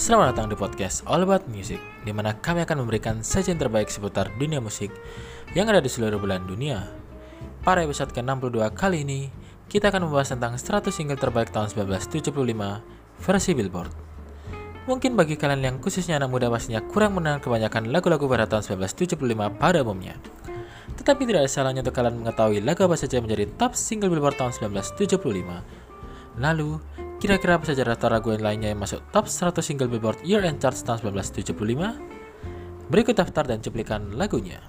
Selamat datang di podcast All About Music, di mana kami akan memberikan sajian terbaik seputar dunia musik yang ada di seluruh bulan dunia. Pada episode ke-62 kali ini, kita akan membahas tentang 100 single terbaik tahun 1975 versi Billboard. Mungkin bagi kalian yang khususnya anak muda pastinya kurang mengenal kebanyakan lagu-lagu pada tahun 1975 pada umumnya. Tetapi tidak ada salahnya untuk kalian mengetahui lagu apa saja menjadi top single Billboard tahun 1975 Lalu, kira-kira apa saja daftar lagu lainnya yang masuk top 100 single Billboard Year End Charts tahun 1975? Berikut daftar dan cuplikan lagunya.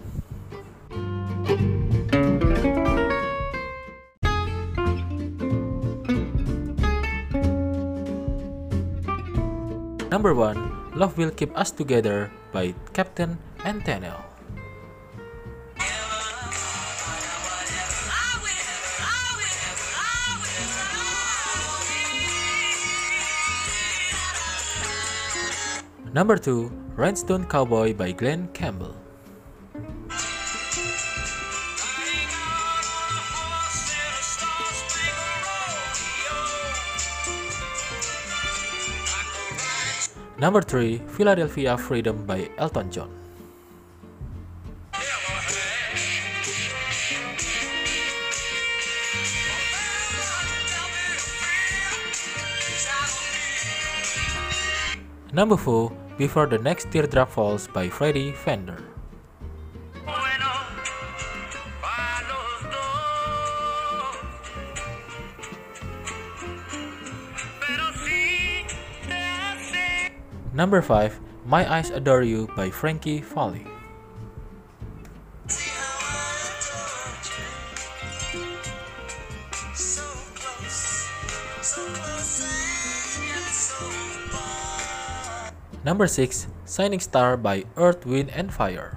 Number 1, Love Will Keep Us Together by Captain Antenel. Number 2, Rhinestone Cowboy by Glen Campbell. Number 3, Philadelphia Freedom by Elton John. Number 4, Before the Next Teardrop Falls by Freddie Fender. Number 5, My Eyes Adore You by Frankie Valli. Number 6, Shining Star by Earth, Wind, and Fire.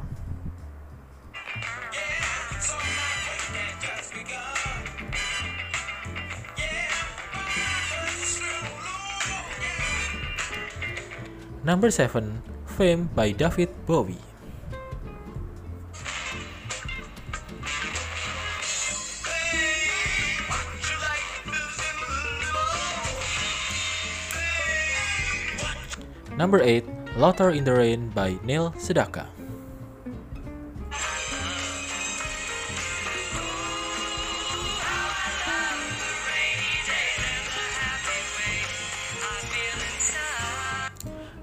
Number 7, Fame by David Bowie. Number 8, Laughter in the Rain by Neil Sedaka.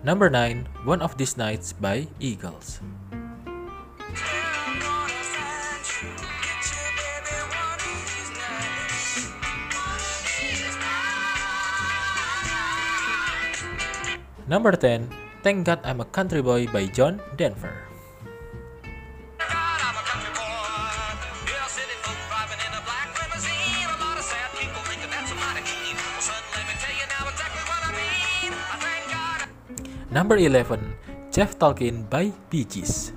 Number 9, One of These Nights by Eagles. Number 10, Thank God I'm a Country Boy by John Denver. Number 11, Jeff Tolkien by Bee Gees.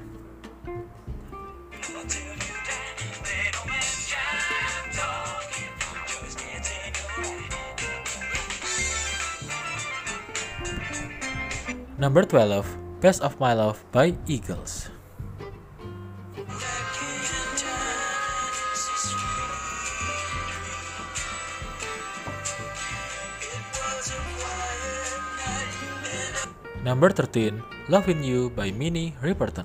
Number 12, Best of My Love by Eagles. Number 13, Loving You by Minnie Riperton.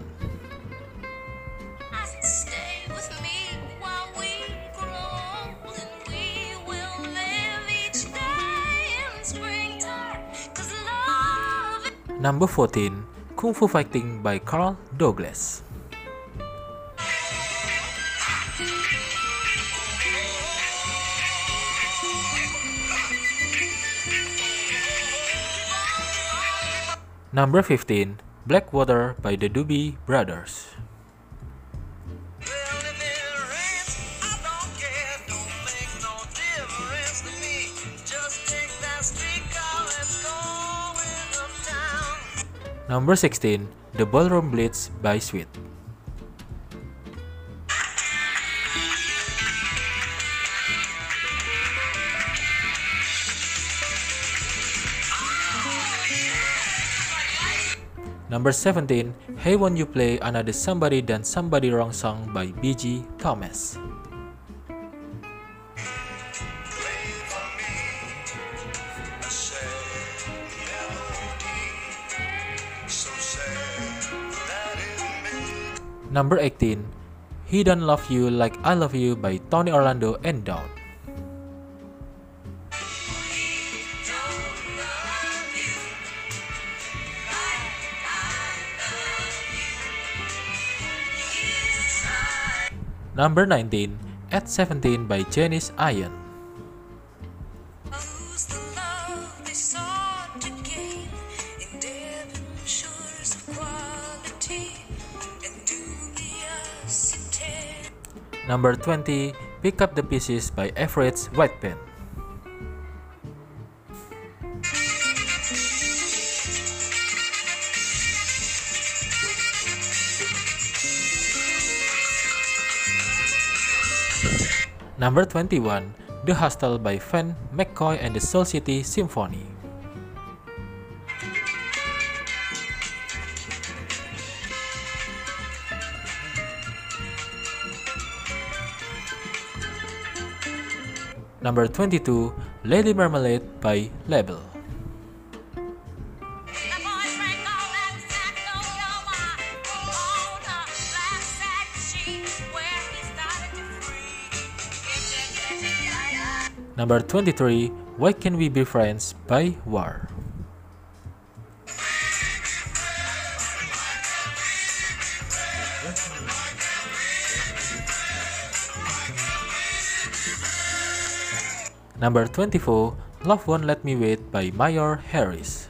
Number 14, Kung Fu Fighting by Carl Douglas. Number 15, Blackwater by the Doobie Brothers. Number 16, The Ballroom Blitz by Sweet. Number 17, Hey Won't You Play Another Somebody Than Somebody Wrong Song by B.J. Thomas. Number 18, He Don't Love You Like I Love You by Tony Orlando and Dawn. Number 19, At 17 by Janis Ian. Number 20, Pick Up the Pieces by Average White Band. Number 21, The Hustle by Van McCoy and the Soul City Symphony. Number 22, Lady Marmalade by Labelle. Number 23, Why Can We Be Friends by War. Number 24, Love Won't Let Me Wait by Major Harris.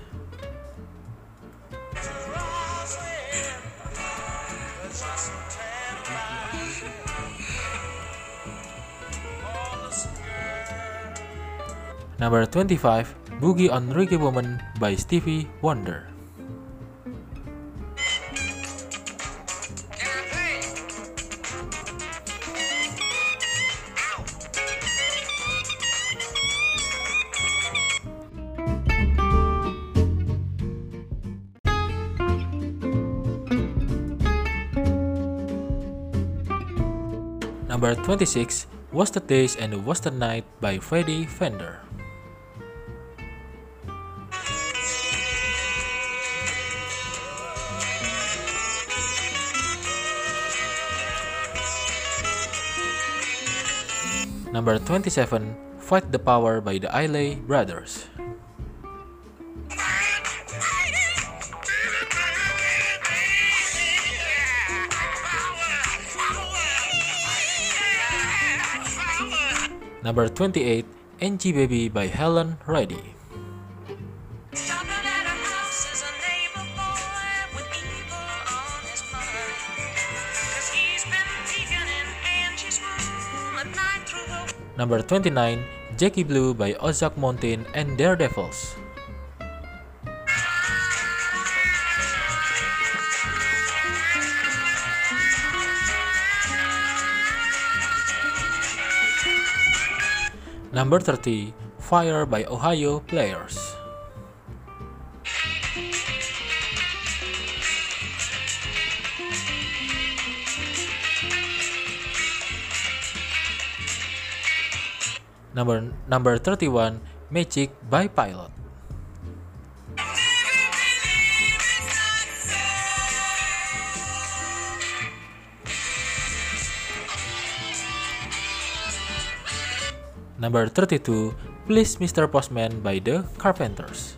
Number 25, Boogie on Reggae Woman by Stevie Wonder. Number 26, Wasted Days and Wasted Night by Freddie Fender. Number 27, Fight the Power by the Isley Brothers. In Angie's room Baby by Helen Reddy. Number 29, Jackie Blue by Ozark Mountain and Daredevils. Number 30, Fire by Ohio Players. Number number 31, Magic by Pilot. Number 32, Please Mr. Postman by The Carpenters.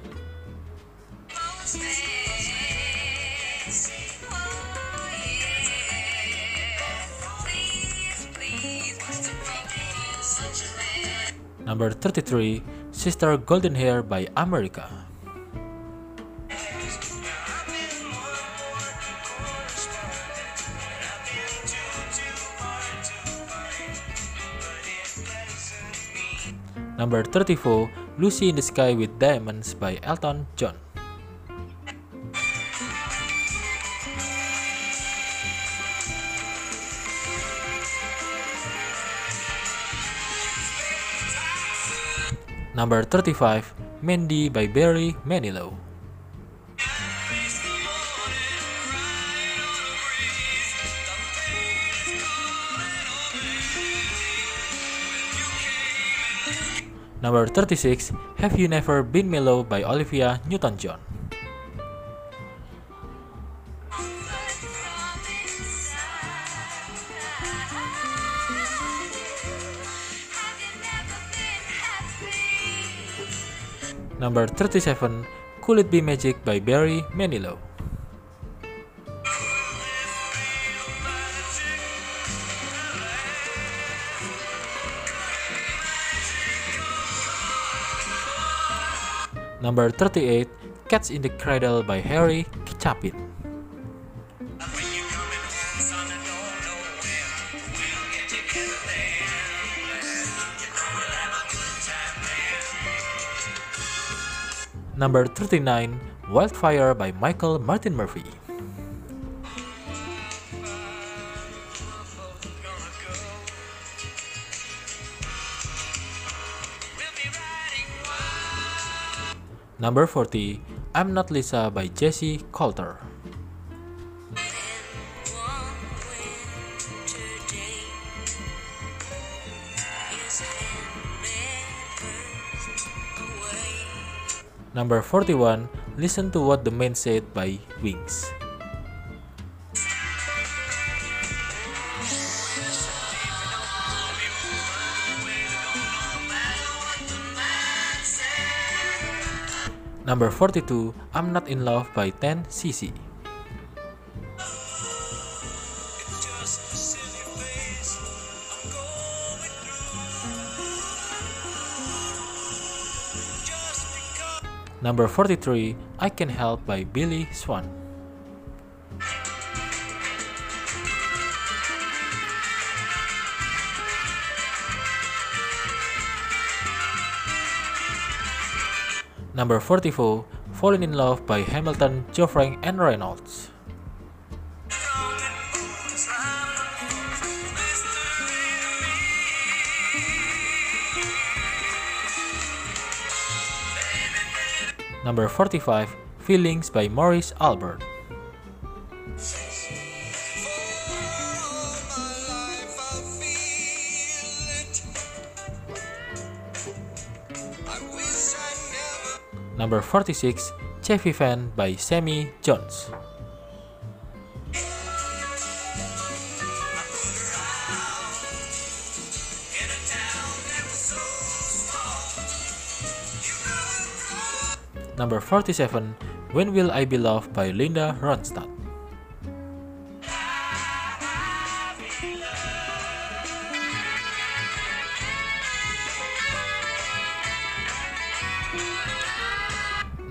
Number 33, Sister Golden Hair by America. Number 34, Lucy in the Sky with Diamonds by Elton John. Number 35, Mandy by Barry Manilow. Number 36, Have You Never Been Mellow by Olivia Newton-John. Number 37, Could It Be Magic by Barry Manilow. Number 38, Cats in the Cradle by Harry Chapin. Number 39, Wildfire by Michael Martin Murphey. Number 40, I'm Not Lisa by Jessi Colter. Number 41, Listen to What the Man Said by Wings. Number 42, I'm Not in Love by 10cc. It's just a silly phase I'm going through. Just because. Number 43, I Can Help by Billy Swan. Number 44, Falling in Love by Hamilton, Geoffrey, and Reynolds. Number 45, Feelings by Morris Albert. Number 46, Chevy Van by Sammy Johns. Number 47, When Will I Be Loved by Linda Ronstadt.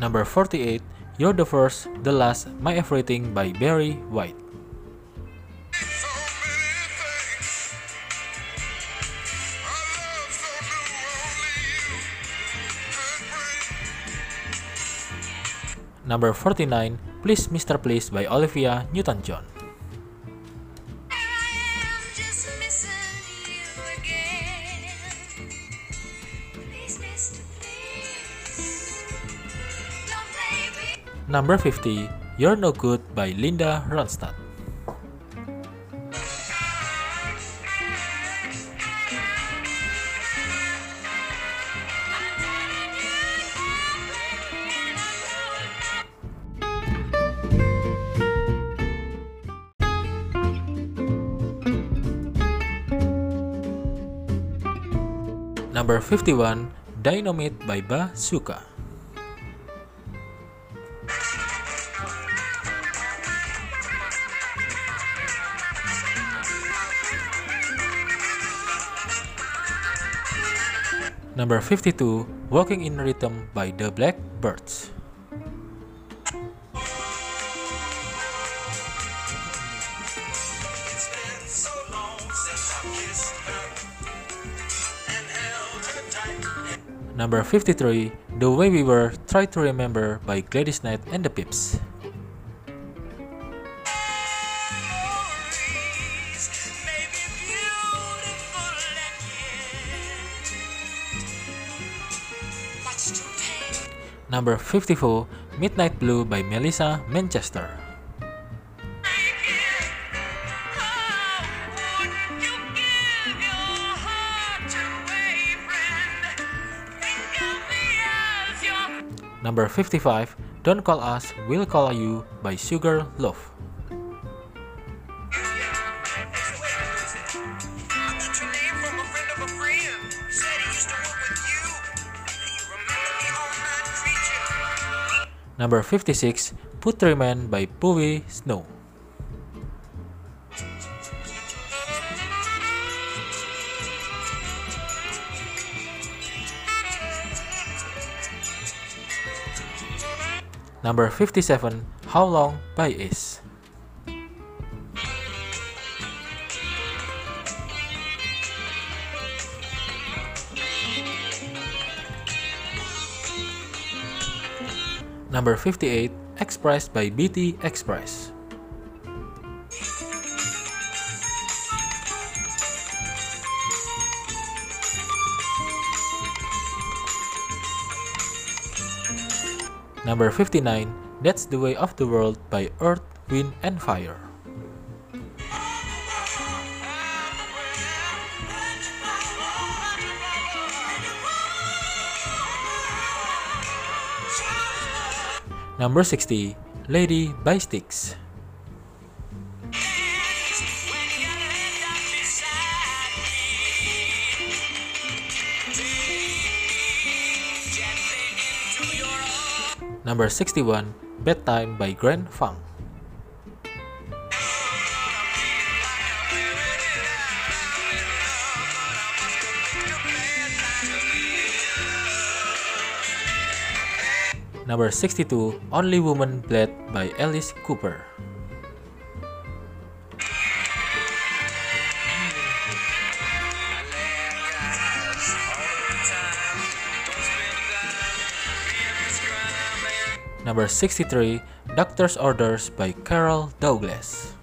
Number 48, You're the First, the Last, My Everything by Barry White. Number 49, Please Mr. Please by Olivia Newton-John. Number 50, You're No Good by Linda Ronstadt. Number 51, Dynamite by Bazuka. Number 52, Walking in Rhythm by The Blackbyrds. Number 53, The Way We Were, Try to Remember by Gladys Knight and the Pips. Number 54, Midnight Blue by Melissa Manchester. Number 55, Don't Call Us, We'll Call You by Sugarloaf. Number 56, Poetry Man by Phoebe Snow. Number 57, How Long by Is. Number 58, Express by BT Express. Number 59, That's the Way of the World by Earth, Wind, and Fire. Number 60, Lady by Styx. Number 61, Bedtime by Grand Funk. Number 62, Only Woman Bled by Alice Cooper. Number 63, Doctor's Orders by Carol Douglas.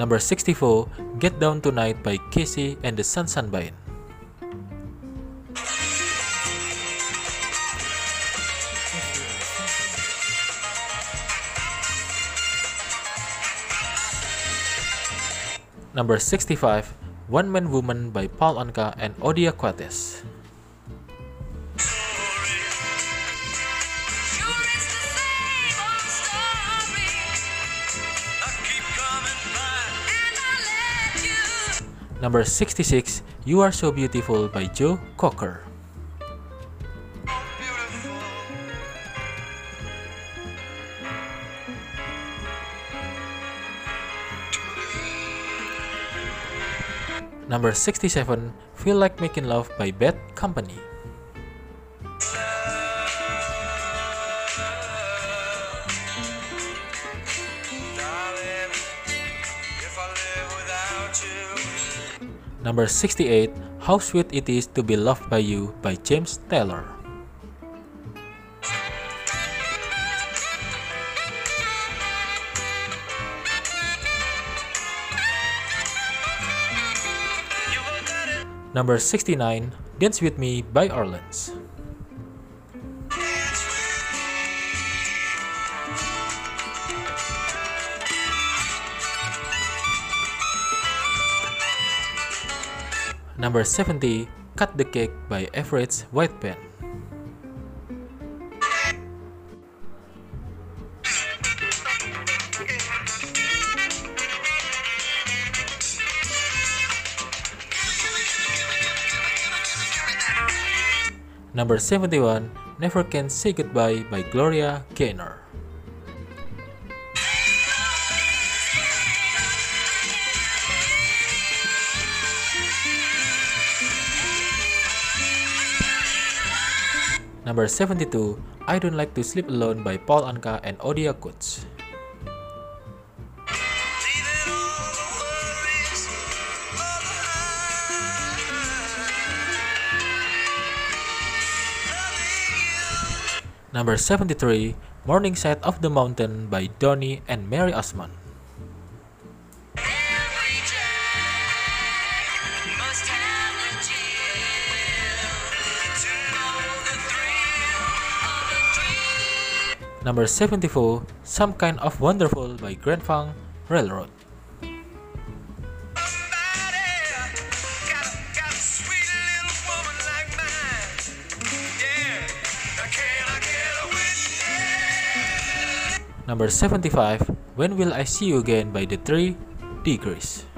Number 64, Get Down Tonight by KC and the Sun Sunbine. Number 65, One Man Woman by Paul Anka and Odia Coates. Number 66, You Are So Beautiful by Joe Cocker. Number 67, Feel Like Making Love by Bad Company. Number 68, How Sweet It Is to Be Loved by You by James Taylor. Number 69, Dance With Me by Orleans. Number 70, Cut the Cake by Average White Band. Number 71, Never Can Say Goodbye by Gloria Gaynor. Number 72, I Don't Like to Sleep Alone by Paul Anka and Odia Coates. Number 73, Morning Side of the Mountain by Donny and Marie Osmond. Number 74, Some Kind of Wonderful by Grand Funk Railroad. Somebody got a, got a sweet little woman like mine. Yeah, can I get a witness? Number 75, When Will I See You Again by The Three Degrees.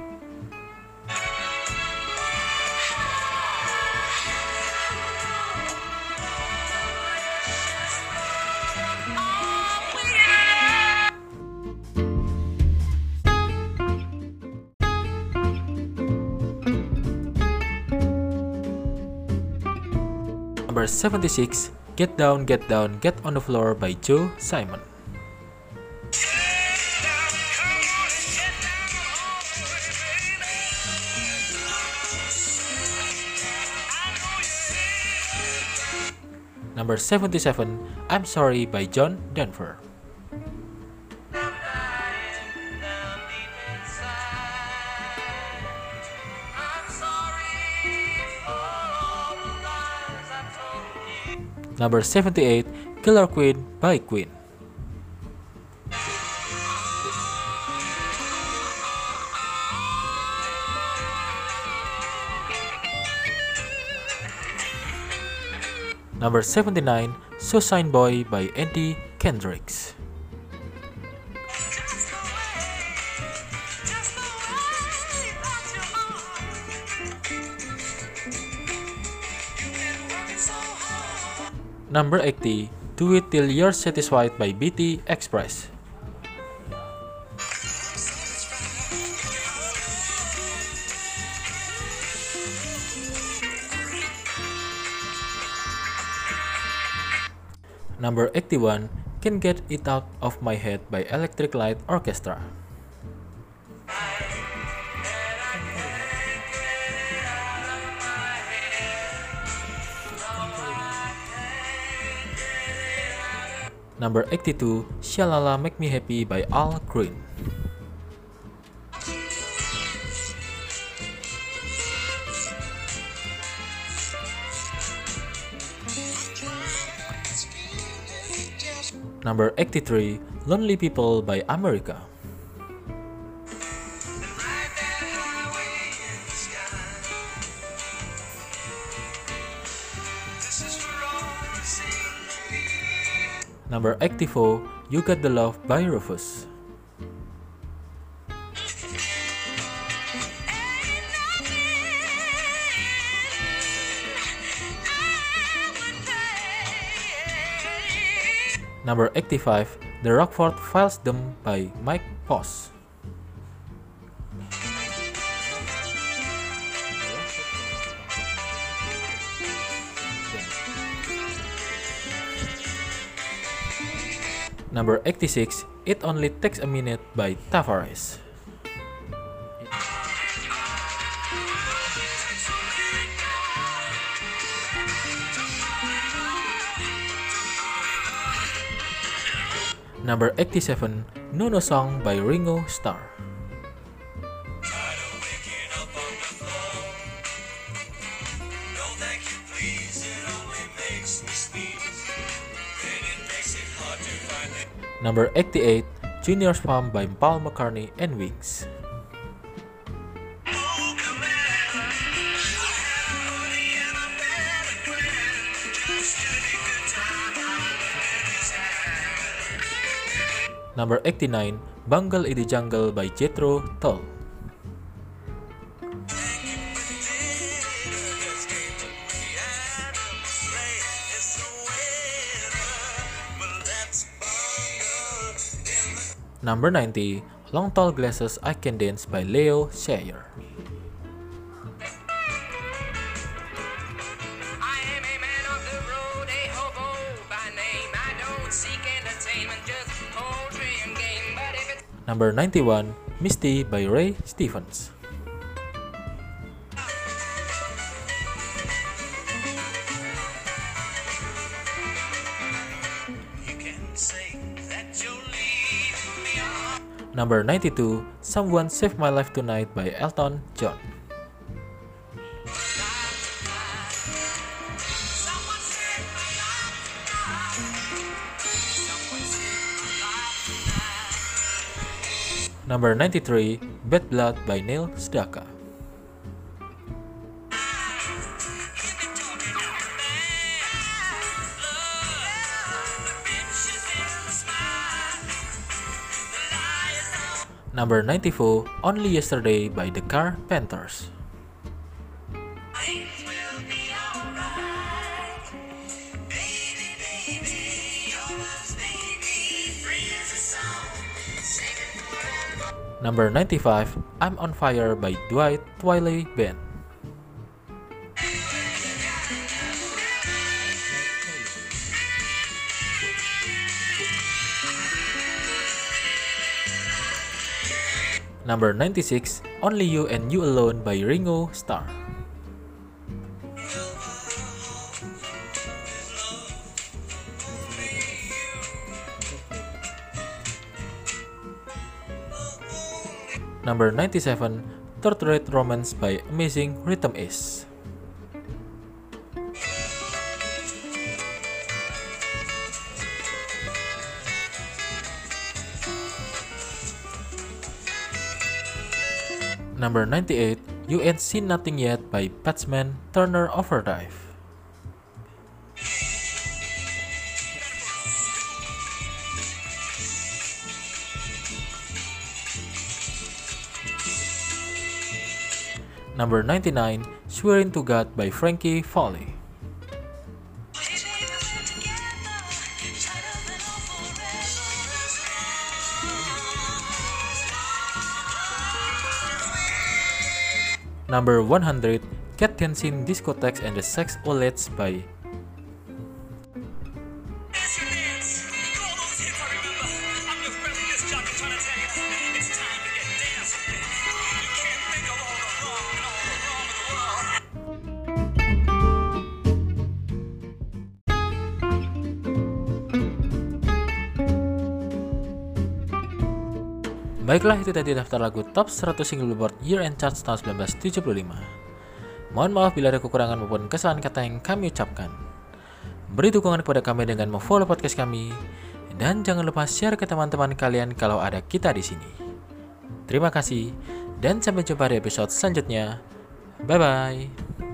76, Get Down, Get Down, Get on the Floor by Joe Simon. Number 77, I'm Sorry by John Denver. Number 78, Killer Queen by Queen. Number 79, Shoeshine Boy by Eddie Kendricks. Number 80, Do It Till You're Satisfied by BT Express. Number 81, Can Get It Out of My Head by Electric Light Orchestra. Number 82, Shalala Make Me Happy by Al Green. Number 83, Lonely People by America. Number 84, You Got the Love by Rufus. Number 85, The Rockford Files Them by Mike Post. Number 86, It Only Takes a Minute by Tavares. Number 87, No No Song by Ringo Starr. Number 88, Junior's Palm by Paul McCartney and Wings. Number 89, Bungle in the Jungle by Jethro Tull. Number 90, Long Tall Glasses I Can Dance by Leo Sayer. I am a man of the road, a hobo by name. I don't seek entertainment, just poetry and game. But if it's Number 91, Misty by Ray Stevens. Number 92, Someone Save My Life Tonight by Elton John. Number 93, Bad Blood by Neil Sedaka. Number 94, Only Yesterday by the Carpenters. Things will be alright. Baby, baby, yours, baby. Praise the song. Sing it forever. Number 95, I'm on Fire by Dwight Twilley Band. Number 96, Only You and You Alone by Ringo Starr. Number 97, Third Rate Romance by Amazing Rhythm Is. Number 98, You Ain't Seen Nothing Yet by Bachman-Turner Overdrive. Number 99, Swearing to God by Frankie Valli. Number 100, Cat Dancing Discotheques and the Sex Outlets by Baiklah itu tadi daftar lagu top 100 single Billboard Year End Charts tahun 1975. Mohon maaf bila ada kekurangan maupun kesalahan kata yang kami ucapkan. Beri dukungan kepada kami dengan memfollow podcast kami dan jangan lupa share ke teman-teman kalian kalau ada kita di sini. Terima kasih dan sampai jumpa di episode selanjutnya. Bye bye.